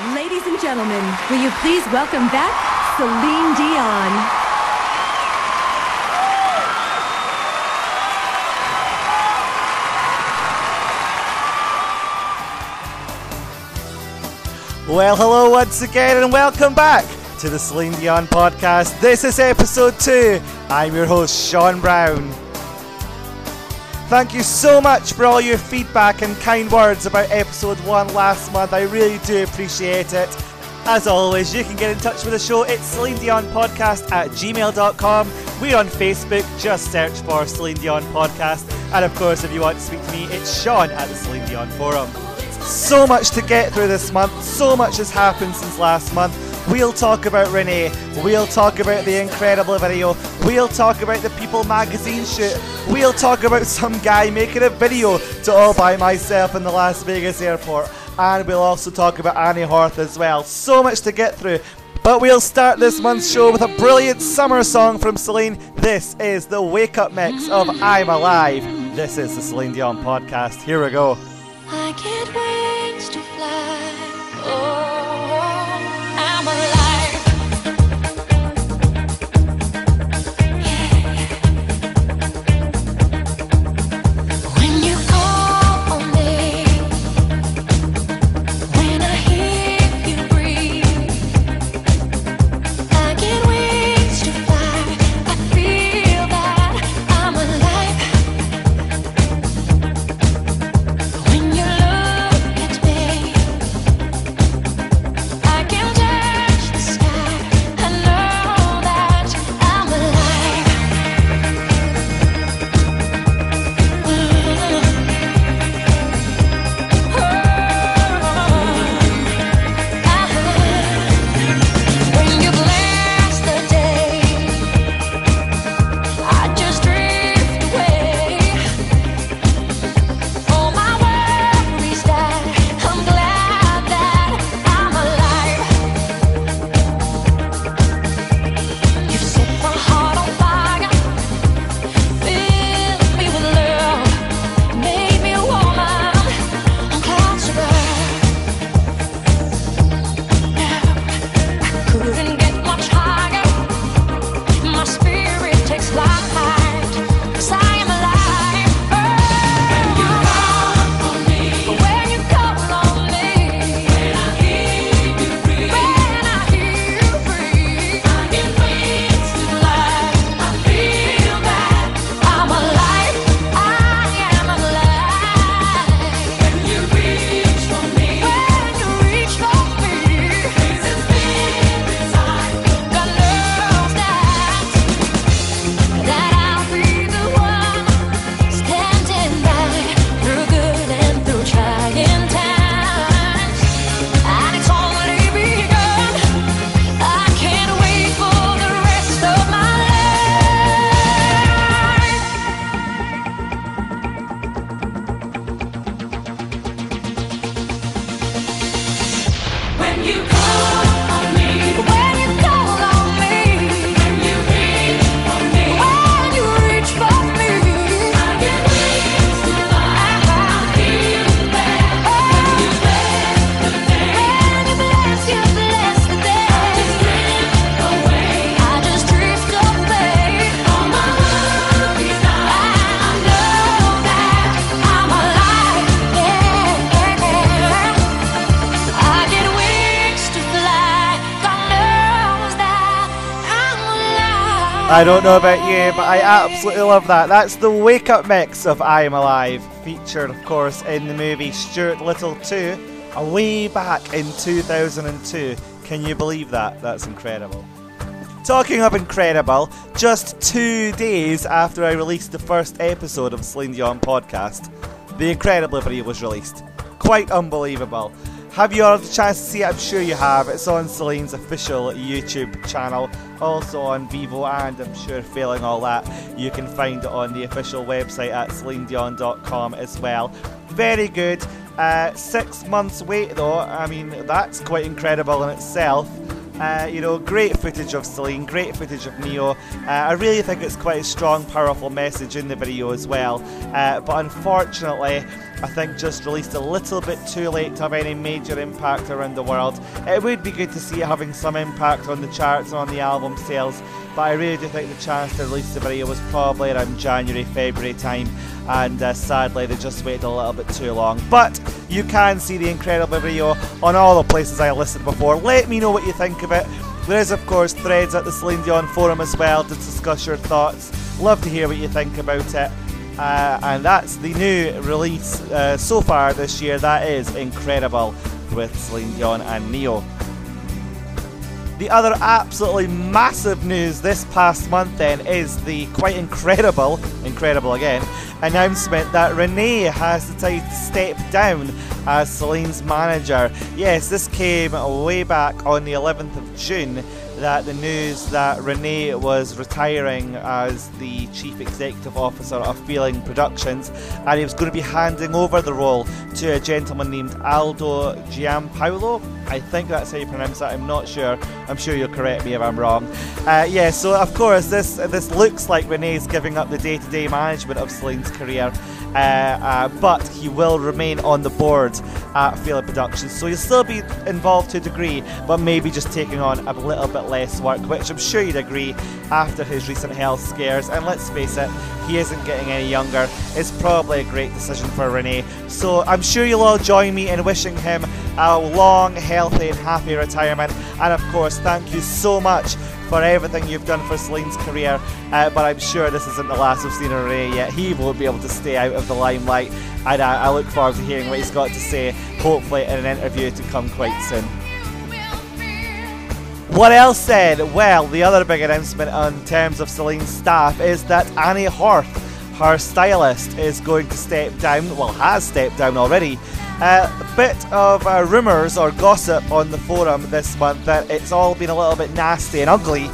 Ladies and gentlemen, will you please welcome back Celine Dion? Well, hello once again, and welcome back to the Celine Dion podcast. This is episode two. I'm your host, Shaun Brown. Thank you so much for all your feedback and kind words about episode one last month. I really do appreciate it. As always, you can get in touch with the show. It's Celine Dion Podcast at gmail.com. We're on Facebook. Just search for Celine Dion Podcast. And of course, if you want to speak to me, it's Shaun at the Celine Dion Forum. So much to get through this month. So much has happened since last month. We'll talk about Rene. We'll talk about the incredible video. We'll talk about the People magazine shoot. We'll talk about some guy making a video to All By Myself in the Las Vegas airport. And we'll also talk about Annie Horth as well. So much to get through. But we'll start this month's show with a brilliant summer song from Celine. This is the wake up mix of I'm Alive. This is the Celine Dion podcast. Here we go. I don't know about you, but I absolutely love that. That's the wake up mix of I Am Alive, featured, of course, in the movie Stuart Little 2, way back in 2002. Can you believe that? That's incredible. Talking of incredible, just two days after I released the first episode of Celine Dion podcast, the Incredible video was released. Quite unbelievable. Have you all had the chance to see it? I'm sure you have. It's on Celine's official YouTube channel, also on Vevo, and I'm sure failing all that, you can find it on the official website at celinedion.com as well. Very good. Uh, six months wait though, I mean, that's quite incredible in itself. Uh, you know, great footage of Celine, great footage of Ne-Yo. Uh, I really think it's quite a strong, powerful message in the video as well. Uh, but unfortunately, I think just released a little bit too late to have any major impact around the world. It would be good to see it having some impact on the charts and on the album sales, but I really do think the chance to release the video was probably around January, February time, and uh, sadly they just waited a little bit too long. But you can see the incredible video on all the places I listed before. Let me know what you think of it. There is, of course, threads at the Celine Dion forum as well to discuss your thoughts. Love to hear what you think about it. Uh, and that's the new release uh, so far this year. That is incredible with Celine Dion and Ne-Yo. The other absolutely massive news this past month then is the quite incredible, incredible again, announcement that Rene has decided to step down as Celine's manager. Yes, this came way back on the 11th of June that the news that Rene was retiring as the chief executive officer of Feeling Productions and he was going to be handing over the role to a gentleman named Aldo Giampaolo. I think that's how you pronounce that. I'm not sure. I'm sure you'll correct me if I'm wrong. Uh, yeah, so of course this this looks like Rene's giving up the day-to-day management of Celine's career, uh, uh, but he will remain on the board at Feeling Productions. So he'll still be involved to a degree, but maybe just taking on a little bit less work, which I'm sure you'd agree after his recent health scares. And let's face it, he isn't getting any younger. It's probably a great decision for Rene. So I'm sure you'll all join me in wishing him a long, healthy, and happy retirement. And of course, thank you so much for everything you've done for Celine's career. Uh, but I'm sure this isn't the last we've seen of Rene yet. He won't be able to stay out of the limelight. And I look forward to hearing what he's got to say, hopefully in an interview to come quite soon. What else said? Well, the other big announcement in terms of Celine's staff is that Annie Horth, her stylist, is going to step down, well, has stepped down already. Uh, a bit of uh, rumours or gossip on the forum this month that it's all been a little bit nasty and ugly.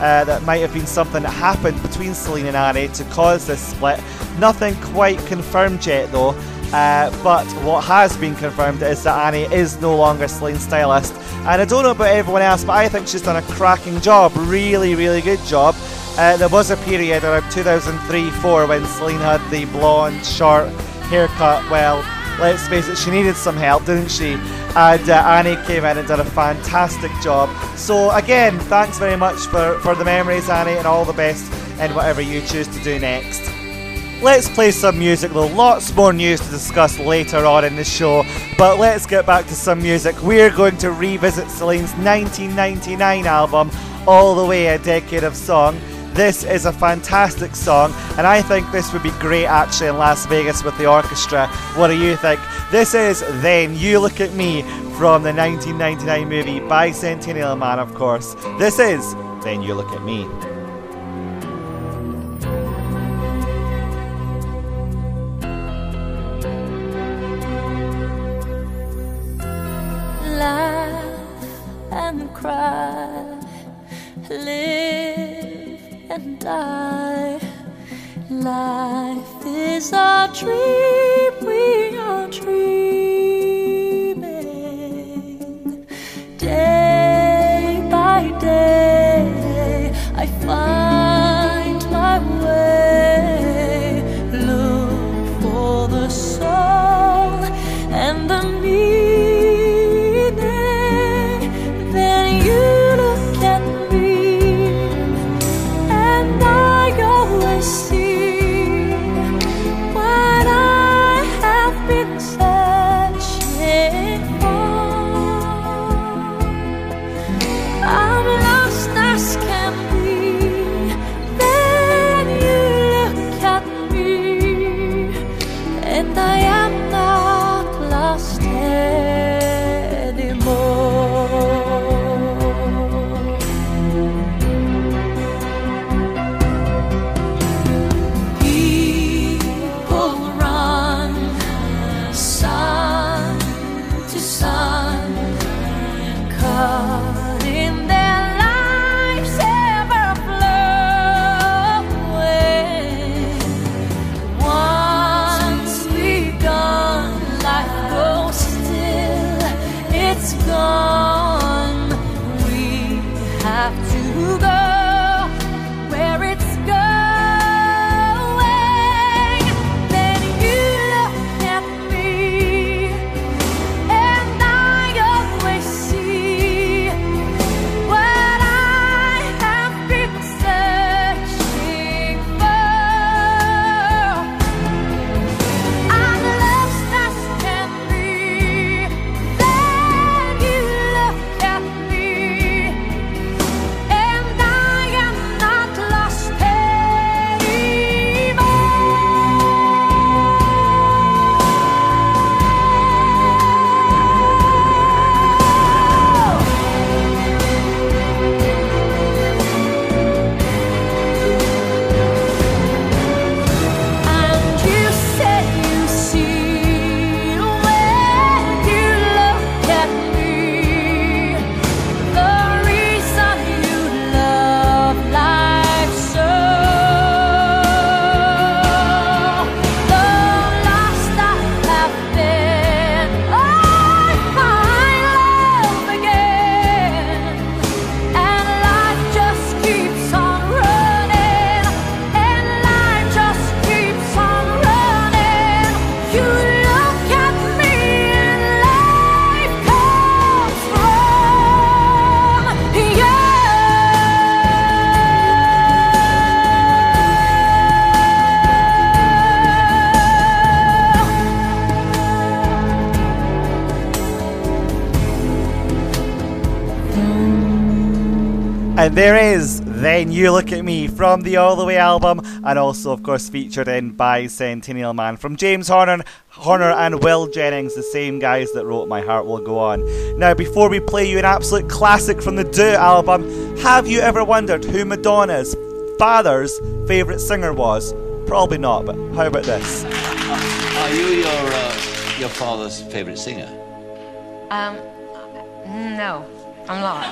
Uh, that might have been something that happened between Celine and Annie to cause this split. Nothing quite confirmed yet, though. Uh, but what has been confirmed is that Annie is no longer Celine's stylist. And I don't know about everyone else, but I think she's done a cracking job. Really, really good job. Uh, there was a period around 2003 4 when Celine had the blonde, short haircut. Well, let's face it, she needed some help, didn't she? And uh, Annie came in and did a fantastic job. So, again, thanks very much for, for the memories, Annie, and all the best in whatever you choose to do next. Let's play some music though. Lots more news to discuss later on in the show. But let's get back to some music. We're going to revisit Celine's 1999 album, All the Way A Decade of Song. This is a fantastic song, and I think this would be great actually in Las Vegas with the orchestra. What do you think? This is Then You Look at Me from the 1999 movie Bicentennial Man, of course. This is Then You Look at Me. A there is Then You Look at Me from the All the Way album, and also, of course, featured in Bicentennial Man from James Horner, Horner and Will Jennings, the same guys that wrote My Heart Will Go On. Now, before we play you an absolute classic from the D'eux album, have you ever wondered who Madonna's father's favourite singer was? Probably not, but how about this? Are you your uh, your father's favourite singer? Um, no, I'm not.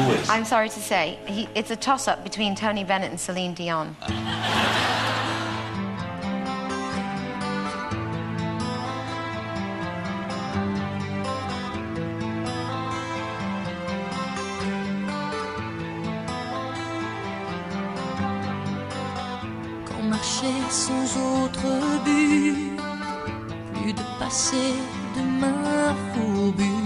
Who is? I'm sorry to say, he, it's a toss-up between Tony Bennett and Celine Dion. Quand marcher sans autre but, plus de passer de main fourbue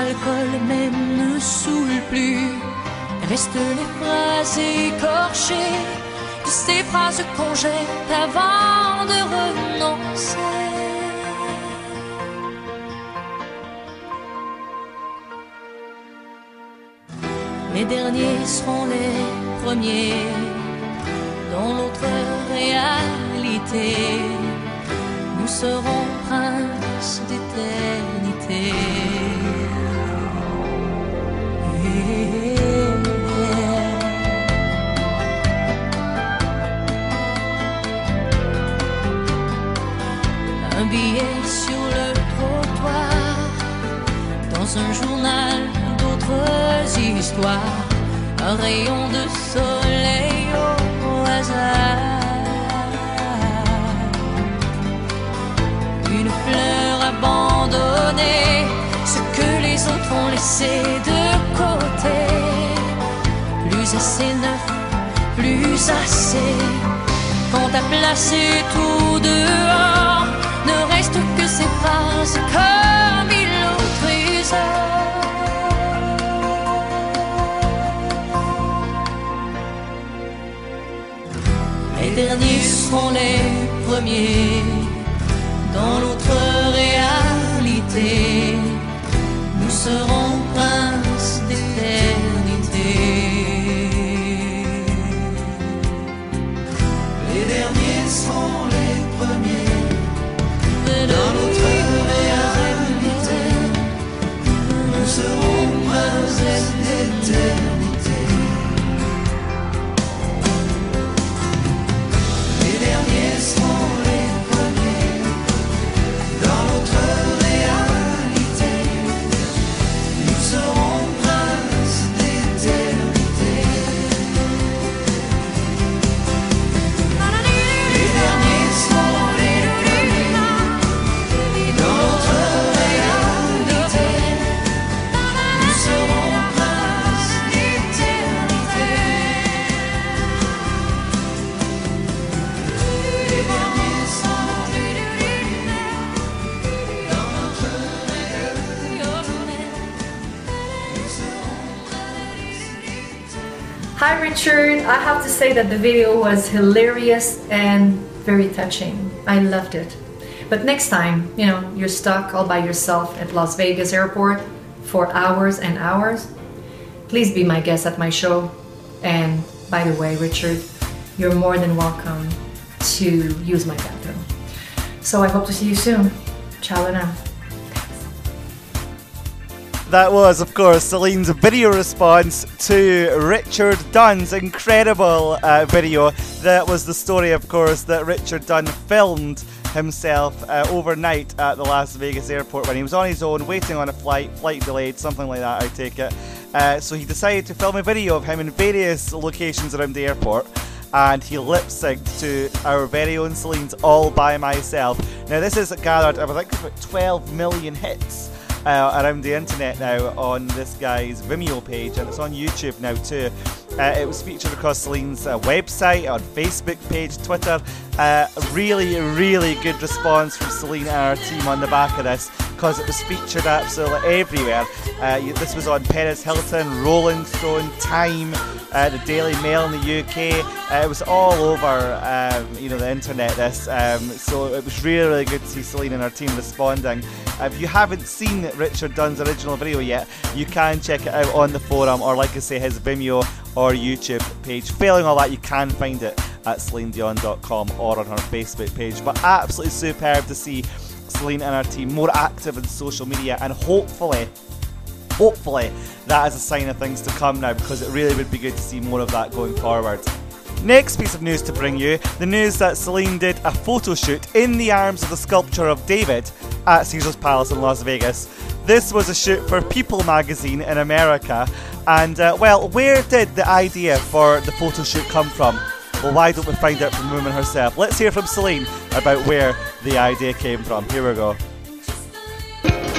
alcools même ne saoulent plus, restent les phrases écorchées ces phrases qu'on jette avant de renoncer. Les derniers seront les premiers dans l'autre réalité. Nous serons princes d'éternité. Un billet sur le trottoir, dans un journal d'autres histoires, un rayon de soleil au hasard, une fleur abandonnée, ce que les autres ont laissé de plus assez neuf, plus assez. Quand t'as placé tout dehors, ne reste que ces phrases comme il au trésor. Les derniers seront les premiers dans l'autre Hi, Richard. I have to say that the video was hilarious and very touching. I loved it. But next time, you know, you're stuck all by yourself at Las Vegas airport for hours and hours, please be my guest at my show. And by the way, Richard, you're more than welcome to use my bathroom. So I hope to see you soon. Ciao now. That was, of course, Celine's video response to Richard Dunn's incredible uh, video. That was the story, of course, that Richard Dunn filmed himself uh, overnight at the Las Vegas airport when he was on his own, waiting on a flight, flight delayed, something like that, I take it. Uh, so he decided to film a video of him in various locations around the airport. And he lip synced to our very own Celine's All By Myself. Now, this has gathered, I think, about 12 million hits uh, around the internet now on this guy's Vimeo page, and it's on YouTube now too. Uh, it was featured across Celine's uh, website, on Facebook page, Twitter. Uh, really, really good response from Celine and our team on the back of this. because it was featured absolutely everywhere. Uh, this was on Perez Hilton, Rolling Stone, Time, uh, the Daily Mail in the UK. Uh, it was all over, um, you know, the internet. This, um, so it was really, really good to see Celine and her team responding. If you haven't seen Richard Dunn's original video yet, you can check it out on the forum or, like I say, his Vimeo or YouTube page. Failing all that, you can find it at CelineDion.com or on her Facebook page. But absolutely superb to see Celine and her team more active in social media and hopefully hopefully that is a sign of things to come now because it really would be good to see more of that going forward. Next piece of news to bring you the news that Celine did a photo shoot in the arms of the sculpture of David at Caesars Palace in Las Vegas. This was a shoot for People magazine in America, and uh, well, where did the idea for the photo shoot come from? Well, why don't we find out from the woman herself? Let's hear from Celine about where the idea came from. Here we go.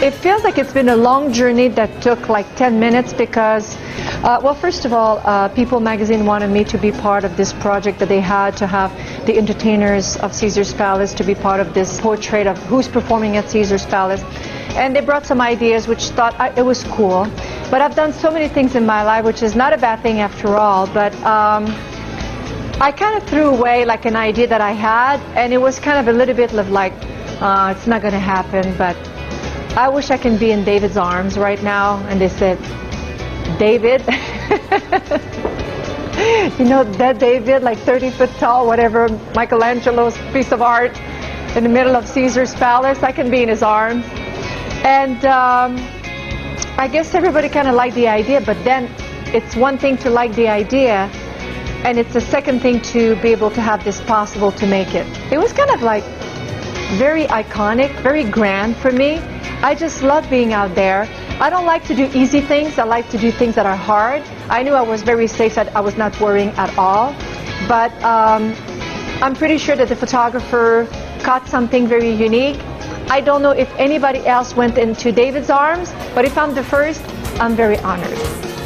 It feels like it's been a long journey that took like 10 minutes because, uh, well, first of all, uh, People magazine wanted me to be part of this project that they had to have the entertainers of Caesar's Palace to be part of this portrait of who's performing at Caesar's Palace. And they brought some ideas which thought I, it was cool. But I've done so many things in my life, which is not a bad thing after all. But um, I kind of threw away like an idea that I had, and it was kind of a little bit of like, uh, it's not going to happen, but I wish I can be in David's arms right now. And they said, David? you know, that David, like 30 foot tall, whatever, Michelangelo's piece of art in the middle of Caesar's palace. I can be in his arms. And um, I guess everybody kind of liked the idea, but then it's one thing to like the idea, and it's the second thing to be able to have this possible to make it. It was kind of like very iconic, very grand for me. I just love being out there. I don't like to do easy things. I like to do things that are hard. I knew I was very safe that I was not worrying at all. But um, I'm pretty sure that the photographer caught something very unique. I don't know if anybody else went into David's arms, but if I'm the first, I'm very honored.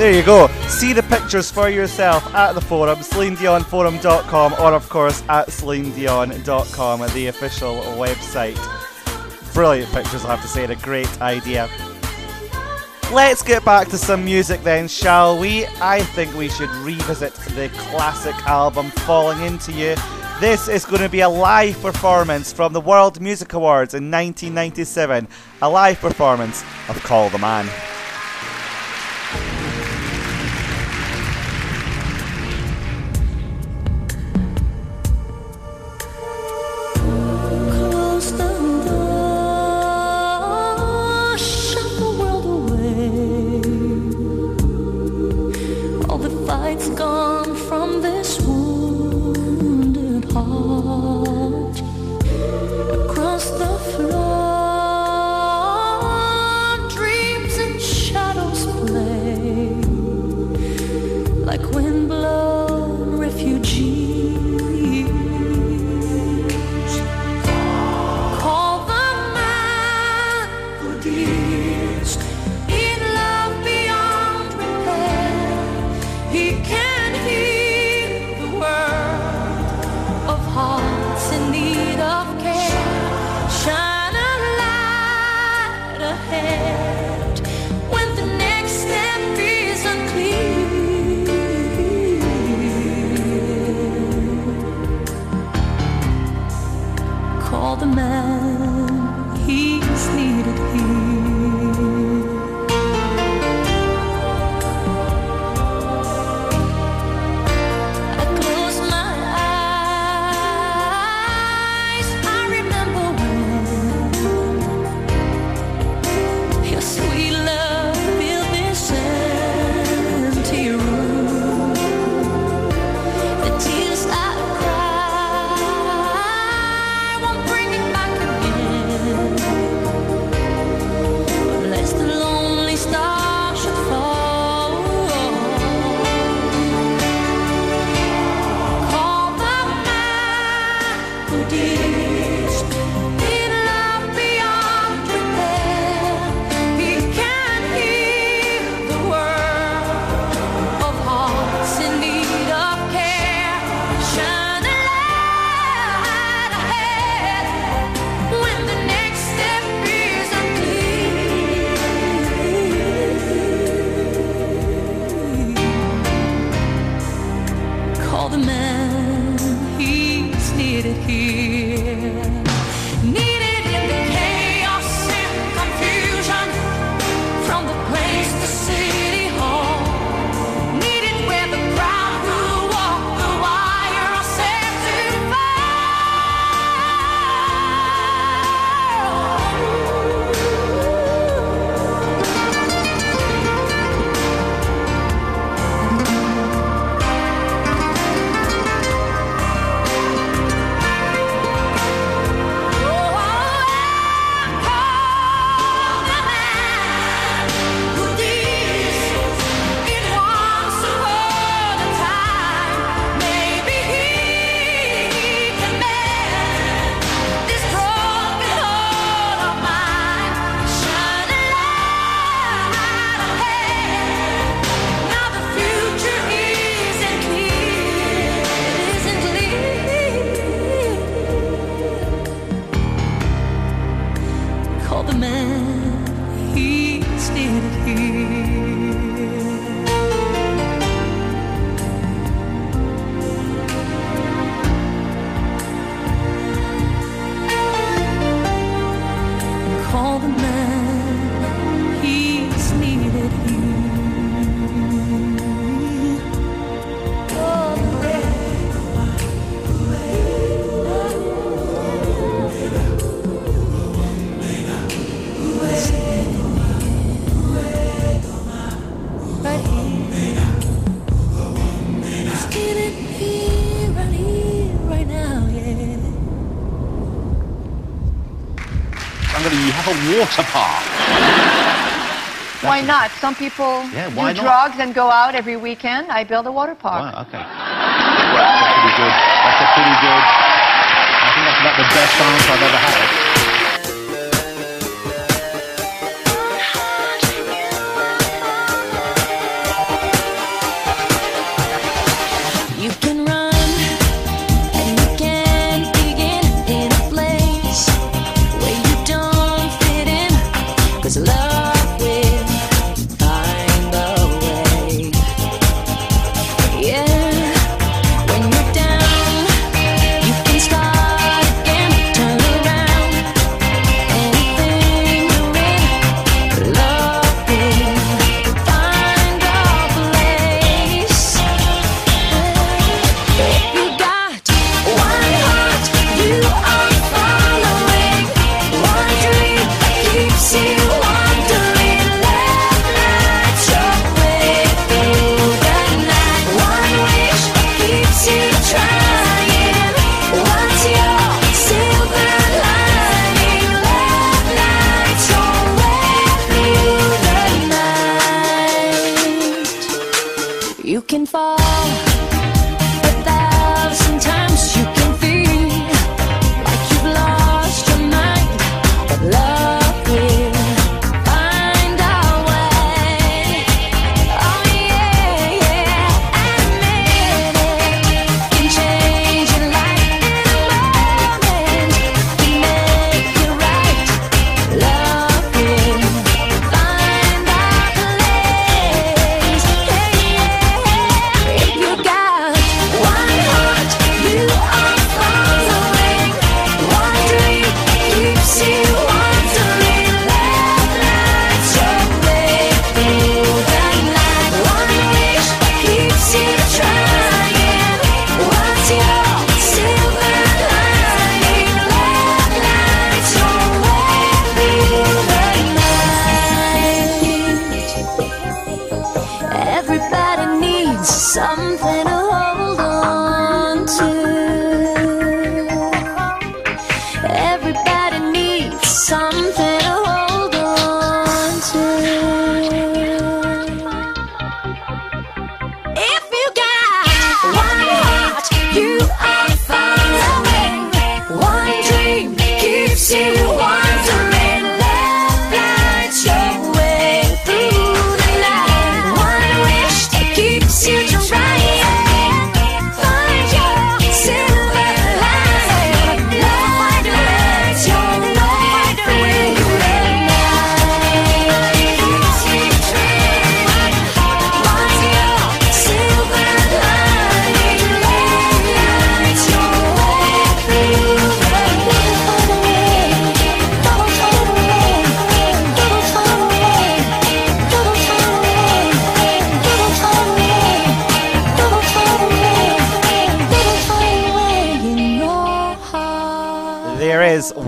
There you go. See the pictures for yourself at the forum, CelineDionForum.com, or of course at CelineDion.com, the official website. Brilliant pictures, I have to say, a great idea. Let's get back to some music then, shall we? I think we should revisit the classic album Falling Into You. This is going to be a live performance from the World Music Awards in 1997, a live performance of Call the Man. the man he's standing here. Why not? Some people Yeah, do not? drugs and go out every weekend. I build a water park. Wow, okay. That's pretty good. That's a pretty good. I think that's about the best answer I've ever had.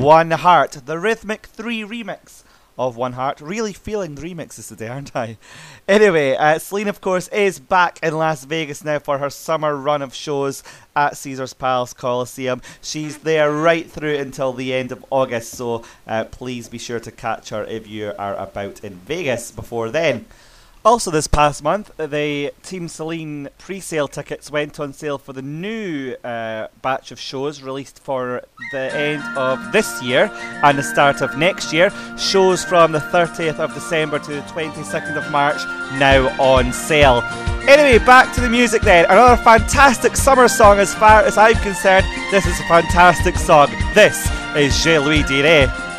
One Heart, the Rhythmic 3 remix of One Heart. Really feeling the remixes today, aren't I? Anyway, uh, Celine, of course, is back in Las Vegas now for her summer run of shows at Caesars Palace Colosseum. She's there right through until the end of August, so uh, please be sure to catch her if you are about in Vegas before then. Also, this past month, the Team Celine pre sale tickets went on sale for the new uh, batch of shows released for the end of this year and the start of next year. Shows from the 30th of December to the 22nd of March now on sale. Anyway, back to the music then. Another fantastic summer song, as far as I'm concerned. This is a fantastic song. This is Je lui dirai.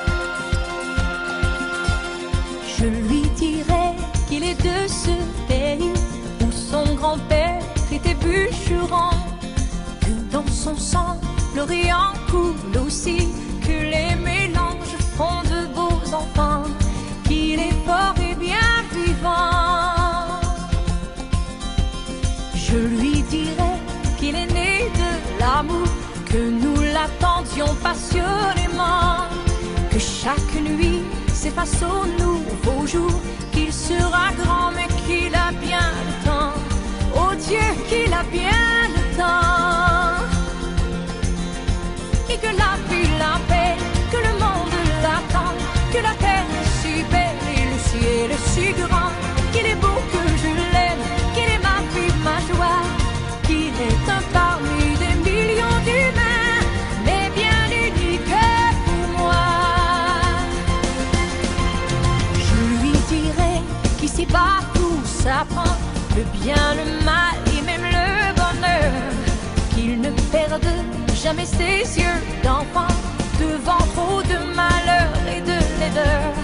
l'Orient coule aussi. Que les mélanges font de beaux enfants. Qu'il est fort et bien vivant. Je lui dirai qu'il est né de l'amour, que nous l'attendions passionnément, que chaque nuit s'efface au nouveau jour, qu'il sera grand mais qu'il a bien le temps. Oh Dieu, qu'il a bien le temps. Que la vie l'appelle, que le monde l'attend, que la terre est si belle et le ciel est si grand, qu'il est beau que je l'aime, qu'il est ma vie, ma joie, qu'il est un parmi des millions d'humains, mais bien unique pour moi. Je lui dirai qu'ici-bas tout s'apprend, le bien, le mal et même le bonheur, qu'il ne perde jamais ses yeux d'enfant devant trop de malheur et de laideur,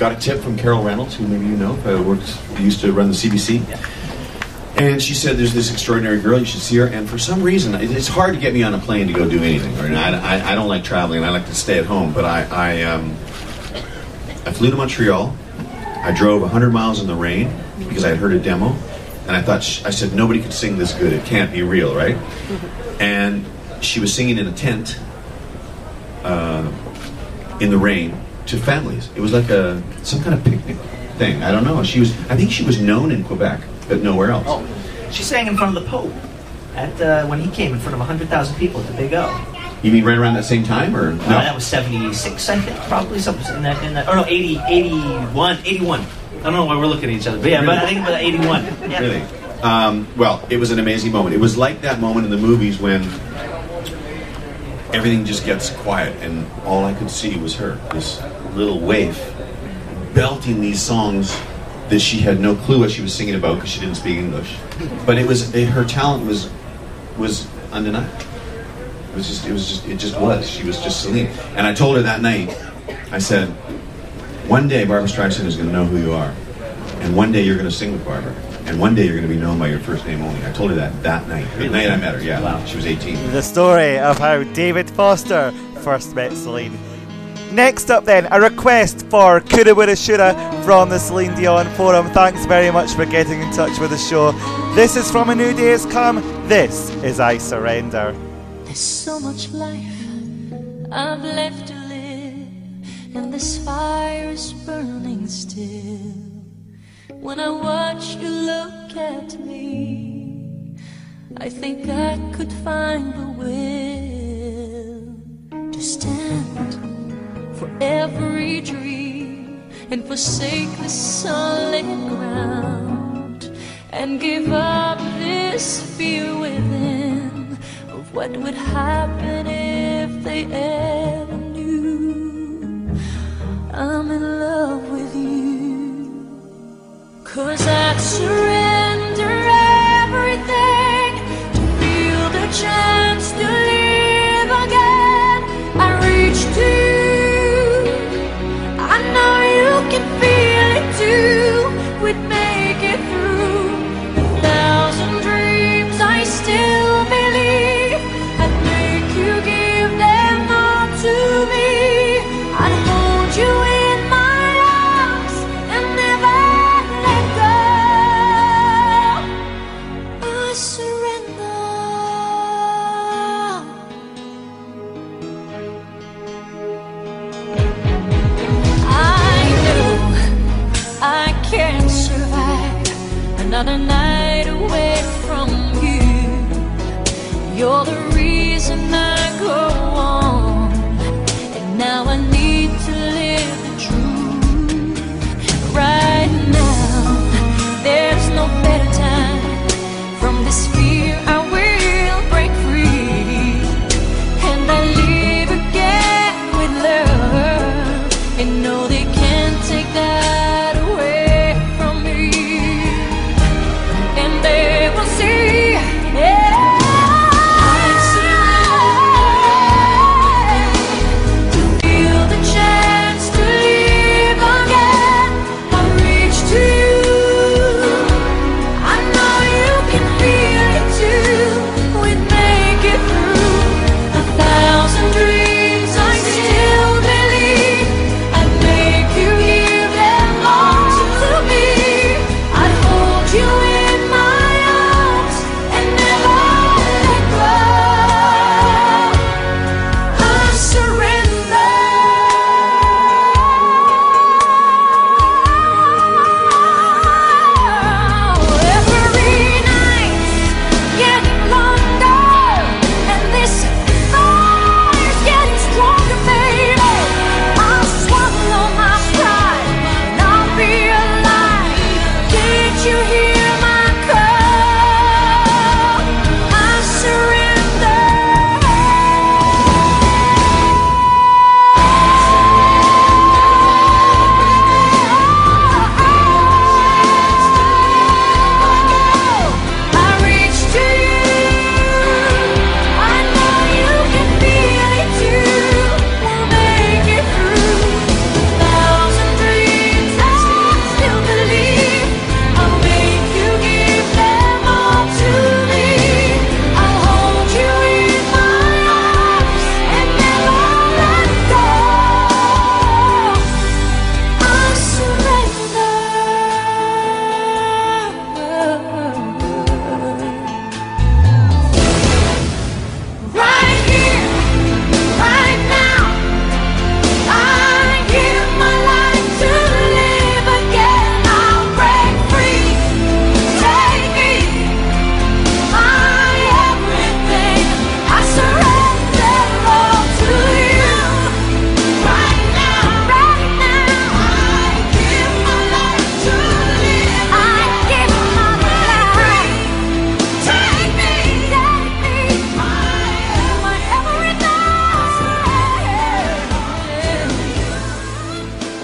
got a tip from Carol Reynolds, who maybe you know, uh, works, used to run the CBC. And she said, "There's this extraordinary girl. You should see her." And for some reason, it's hard to get me on a plane to go do anything. Right? I, I, I don't like traveling. I like to stay at home. But I, I, um, I flew to Montreal. I drove 100 miles in the rain because I had heard a demo, and I thought sh- I said nobody could sing this good. It can't be real, right? And she was singing in a tent uh, in the rain to families. It was like a some kind of picnic thing. I don't know. She was. I think she was known in Quebec, but nowhere else. Oh, she sang in front of the Pope at uh, when he came in front of 100,000 people at the Big O. You mean right around that same time, or no? Uh, that was 76, I think, probably something in that. In that oh no, 80, 81, 81. I don't know why we're looking at each other, but yeah, but I think about 81. Yeah. Really? Um, well, it was an amazing moment. It was like that moment in the movies when everything just gets quiet, and all I could see was her, this little waif, belting these songs that she had no clue what she was singing about because she didn't speak English. But it was it, her talent was was undeniable. It was just it was just it just was. She was just Celine. And I told her that night, I said, one day Barbra Streisand is going to know who you are, and one day you're going to sing with Barbra, and one day you're going to be known by your first name only. I told her that that night. The night I met her, yeah, she was 18. The story of how David Foster first met Celine. Next up, then, a request for Coulda Woulda Shoulda from the Celine Dion Forum. Thanks very much for getting in touch with the show. This is from A New Day Has Come. This is I Surrender. There's so much life I've left to live, and this fire is burning still. When I watch you look at me, I think I could find the will to stand for every dream and forsake the solid ground and give up this fear within of what would happen if they ever knew I'm in love with you. Cause I'd surrender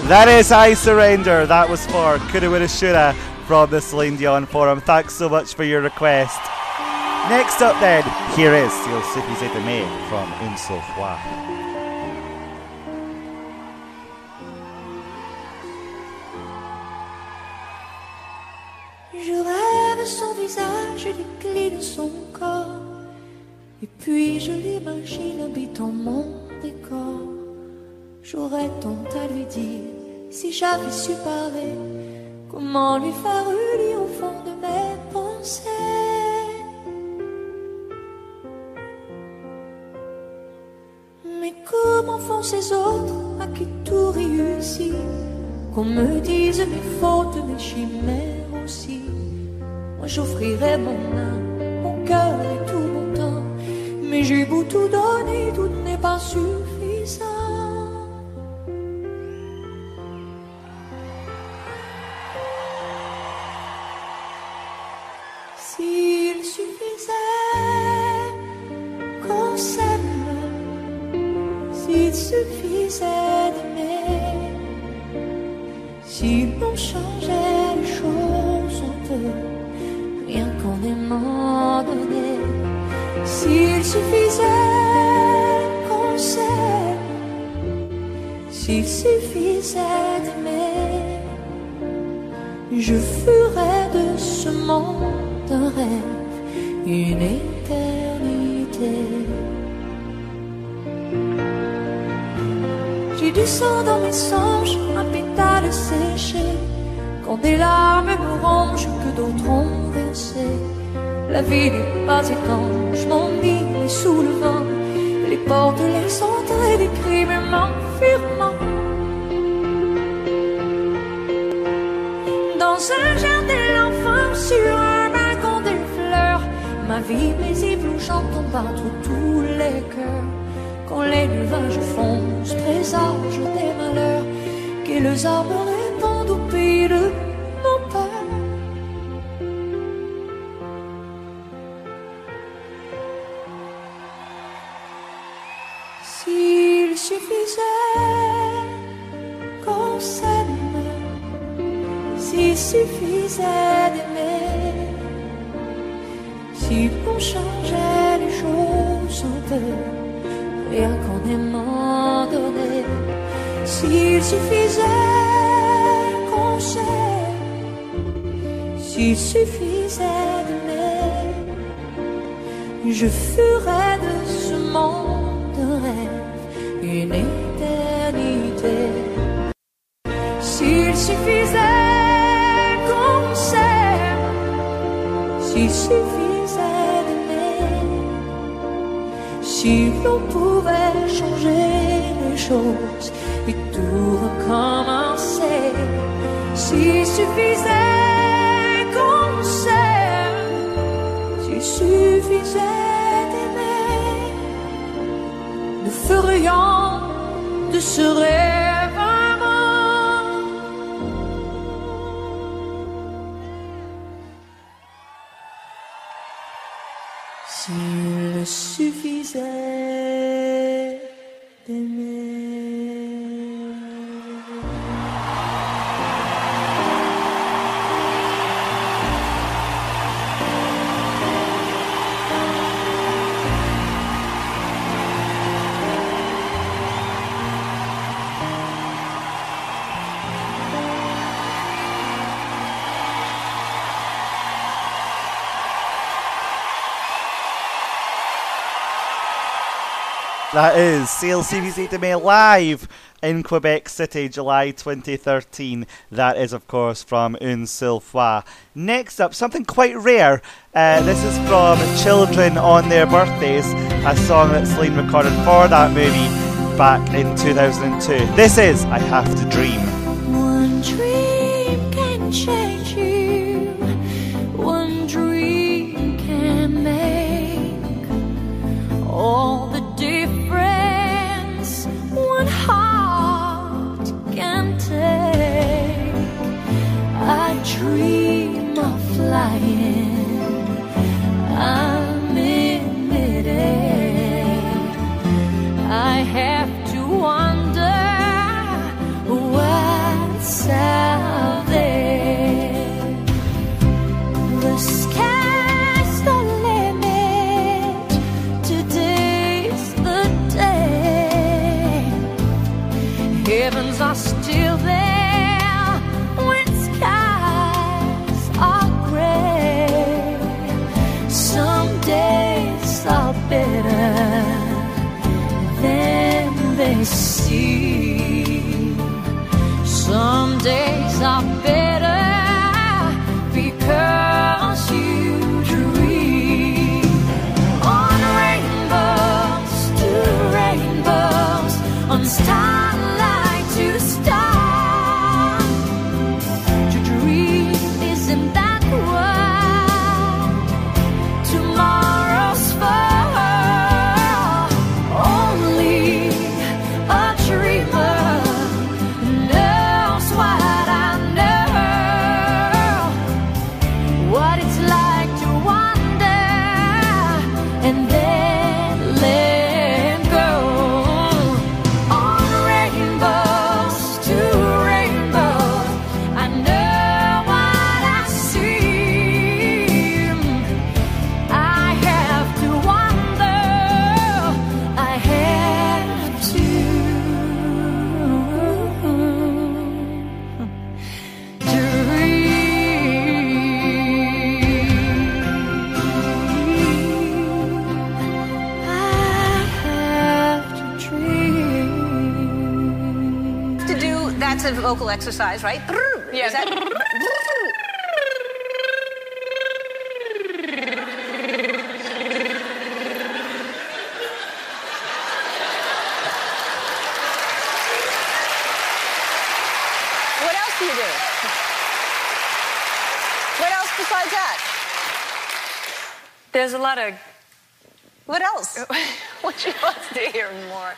That is I Surrender. That was for Coulda Woulda Shoulda from the Celine Dion Forum. Thanks so much for your request. Next up, then, here is Il suffisait from Une. Je rêve son visage son corps, et puis je l'imagine habitant mon décor. J'aurais tant à lui dire si j'avais su parler. Comment lui faire lire au fond de mes pensées? Mais comment font ces autres à qui tout réussit? Qu'on me dise mes fautes, mes chimères aussi. Moi j'offrirais mon âme, mon cœur et tout mon temps. Mais j'ai beau tout donner, tout n'est pas suffisant. Suffisait d'aimer, si l'on changeait les choses un peu, rien qu'en aimant donner, s'il suffisait qu'on s'aime, s'il suffisait d'aimer, je ferais de ce monde un rêve, une éternité. Sang dans mes songes, un pétale séché. Quand des larmes me rongent que d'autres ont versé. La vie n'est pas étanche, mon nid est sous le vent. Les portes, les entrées des crimes m'enferment. Dans un jardin d'enfants, sur un balcon de fleurs, ma vie paisible où j'entends battre tous les cœurs. Quand les nuages foncent, présage des malheurs, que les arbres suffisait qu'on s'aime, s'il suffisait d'aimer, je ferais de ce monde un rêve, une éternité. S'il suffisait qu'on s'aime, s'il suffisait d'aimer, si l'on pouvait changer et tout recommencer, s'il suffisait qu'on s'aime, s'il suffisait d'aimer, nous ferions de ce rêve. S'il suffisait That is S'il suffisait d'aimer live in Quebec City, July 2013. That is, of course, from Un Fois. Next up, something quite rare. Uh, this is from Children on Their Birthdays, a song that Celine recorded for that movie back in 2002. This is I Have to Dream. One dream can change you. One dream can make all vocal exercise, right? Yeah. besides that? There's a lot of. What else? what you want to hear more?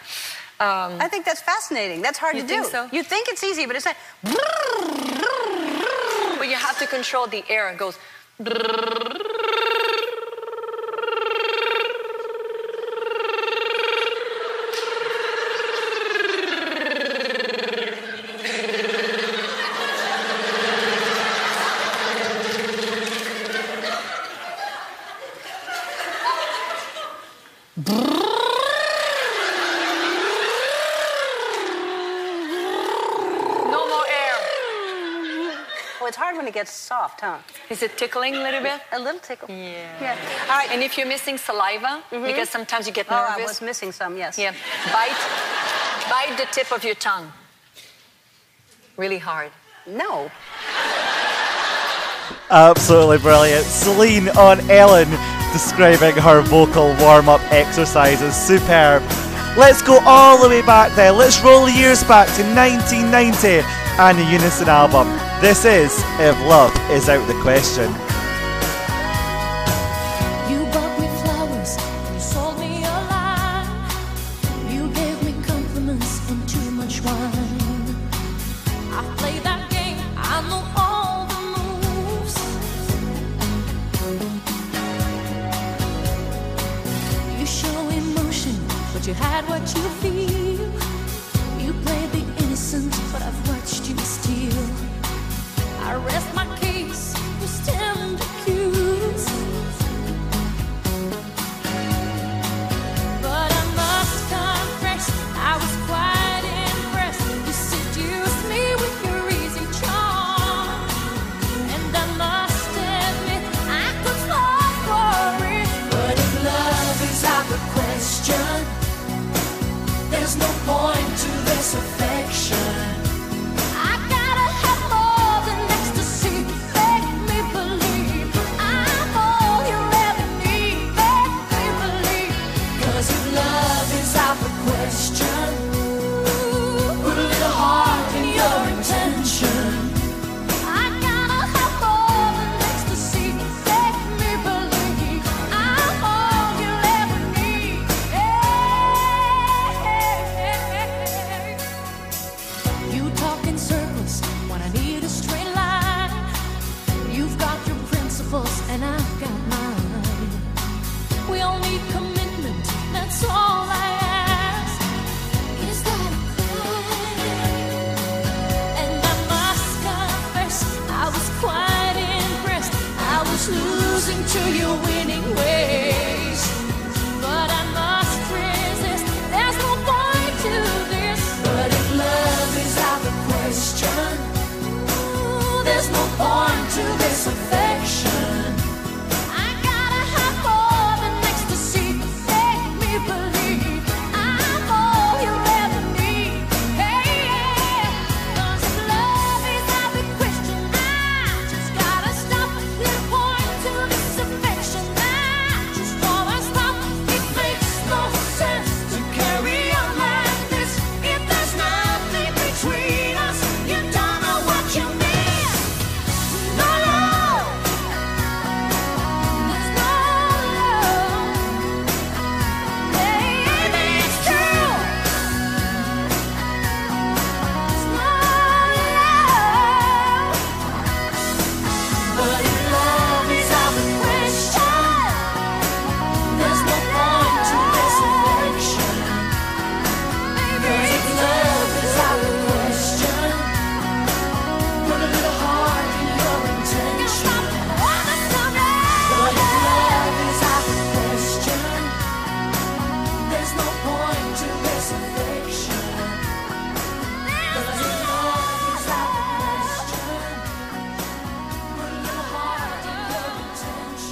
Um, I think that's fascinating. That's hard to do. So? You think it's easy, but it's like. But you have to control the air. It goes. soft, huh? Is it tickling a little bit? A little tickle. Yeah. Yeah. All right, and if you're missing saliva, mm -hmm. because sometimes you get nervous. Oh, I was missing some, yes. Yeah. Bite, bite the tip of your tongue. Really hard. No. Absolutely brilliant. Celine on Ellen describing her vocal warm-up exercises. Superb. Let's go all the way back there. Let's roll years back to 1990 and the Unison album. This is If Love Is Out the Question. to you.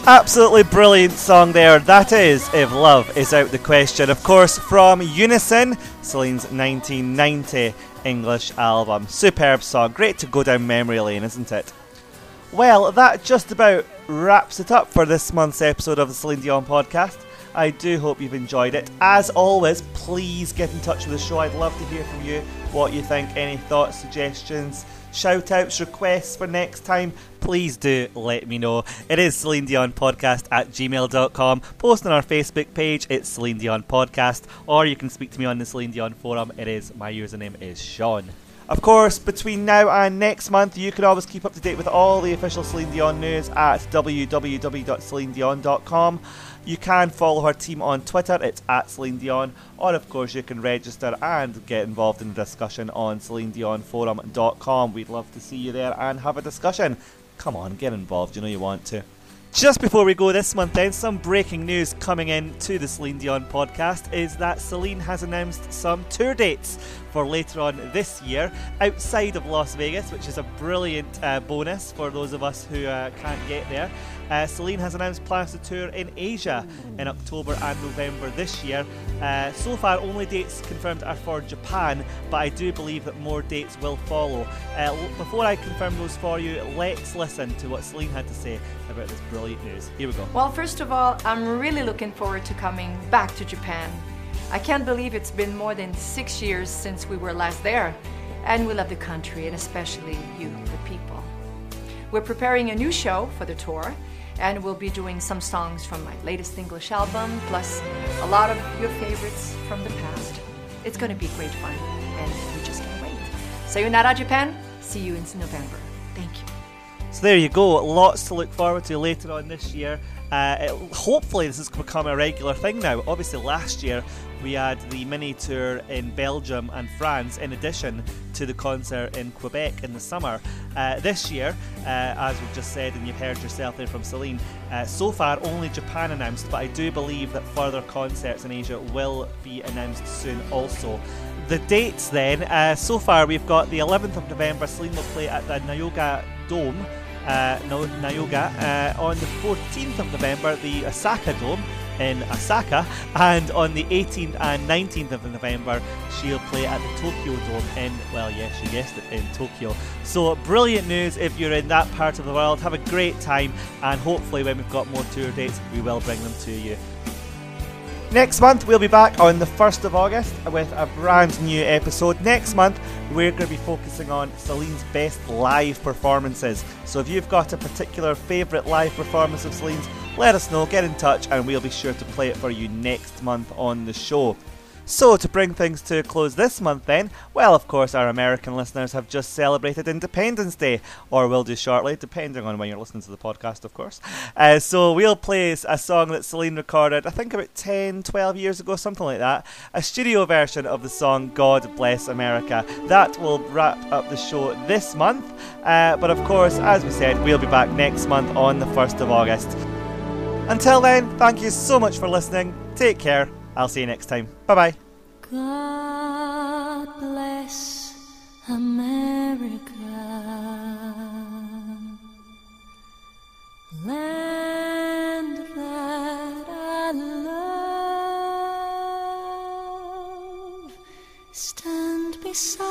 Absolutely brilliant song there. That is If Love Is Out the Question. Of course, from Unison, Celine's 1990 English album. Superb song. Great to go down memory lane, isn't it? Well, that just about wraps it up for this month's episode of the Celine Dion podcast. I do hope you've enjoyed it. As always, please get in touch with the show. I'd love to hear from you what you think, any thoughts, suggestions shout outs, requests for next time. Please do let me know. It is Celine Dion Podcast at gmail.com. Post on our Facebook page, it's Celine Dion Podcast, or you can speak to me on the Celine Dion forum. It is my username is Shaun. Of course, between now and next month, you can always keep up to date with all the official Celine Dion news at www.celinedion.com. You can follow her team on Twitter, it's at Celine Dion, or of course you can register and get involved in the discussion on CelineDionForum.com. We'd love to see you there and have a discussion. Come on, get involved, you know you want to. Just before we go this month, then, some breaking news coming in to the Celine Dion podcast is that Celine has announced some tour dates for later on this year outside of Las Vegas, which is a brilliant uh, bonus for those of us who uh, can't get there. Uh, Celine has announced plans to tour in Asia in October and November this year. Uh, so far, only dates confirmed are for Japan, but I do believe that more dates will follow. Uh, before I confirm those for you, let's listen to what Celine had to say about this brilliant news. Here we go. Well, first of all, I'm really looking forward to coming back to Japan. I can't believe it's been more than six years since we were last there, and we love the country and especially you, the people. We're preparing a new show for the tour, and we'll be doing some songs from my latest English album, plus a lot of your favorites from the past. It's going to be great fun, and we just can't wait. Sayonara, Japan. See you in November. Thank you. So there you go. Lots to look forward to later on this year. Uh, it- hopefully, this has become a regular thing now. Obviously, last year we had the mini tour in Belgium and France, in addition to the concert in Quebec in the summer. Uh, this year, uh, as we've just said, and you've heard yourself there from Celine, uh, so far only Japan announced, but I do believe that further concerts in Asia will be announced soon also. The dates then, uh, so far we've got the 11th of November, Celine will play at the Nayoga Dome uh, no, Nayoga. Uh, on the 14th of November, the Osaka Dome in Osaka, and on the 18th and 19th of November, she'll play at the Tokyo Dome in, well, yes, you guessed it, in Tokyo. So, brilliant news if you're in that part of the world. Have a great time, and hopefully, when we've got more tour dates, we will bring them to you. Next month, we'll be back on the 1st of August with a brand new episode. Next month, we're going to be focusing on Celine's best live performances. So if you've got a particular favourite live performance of Celine's, let us know, get in touch, and we'll be sure to play it for you next month on the show. So, to bring things to a close this month, then, well, of course, our American listeners have just celebrated Independence Day, or will do shortly, depending on when you're listening to the podcast, of course. Uh, so, we'll play a song that Celine recorded, I think about 10, 12 years ago, something like that. A studio version of the song God Bless America. That will wrap up the show this month. Uh, but, of course, as we said, we'll be back next month on the 1st of August. Until then, thank you so much for listening. Take care. I'll see you next time. Bye bye. God bless America, land that I love. Stand beside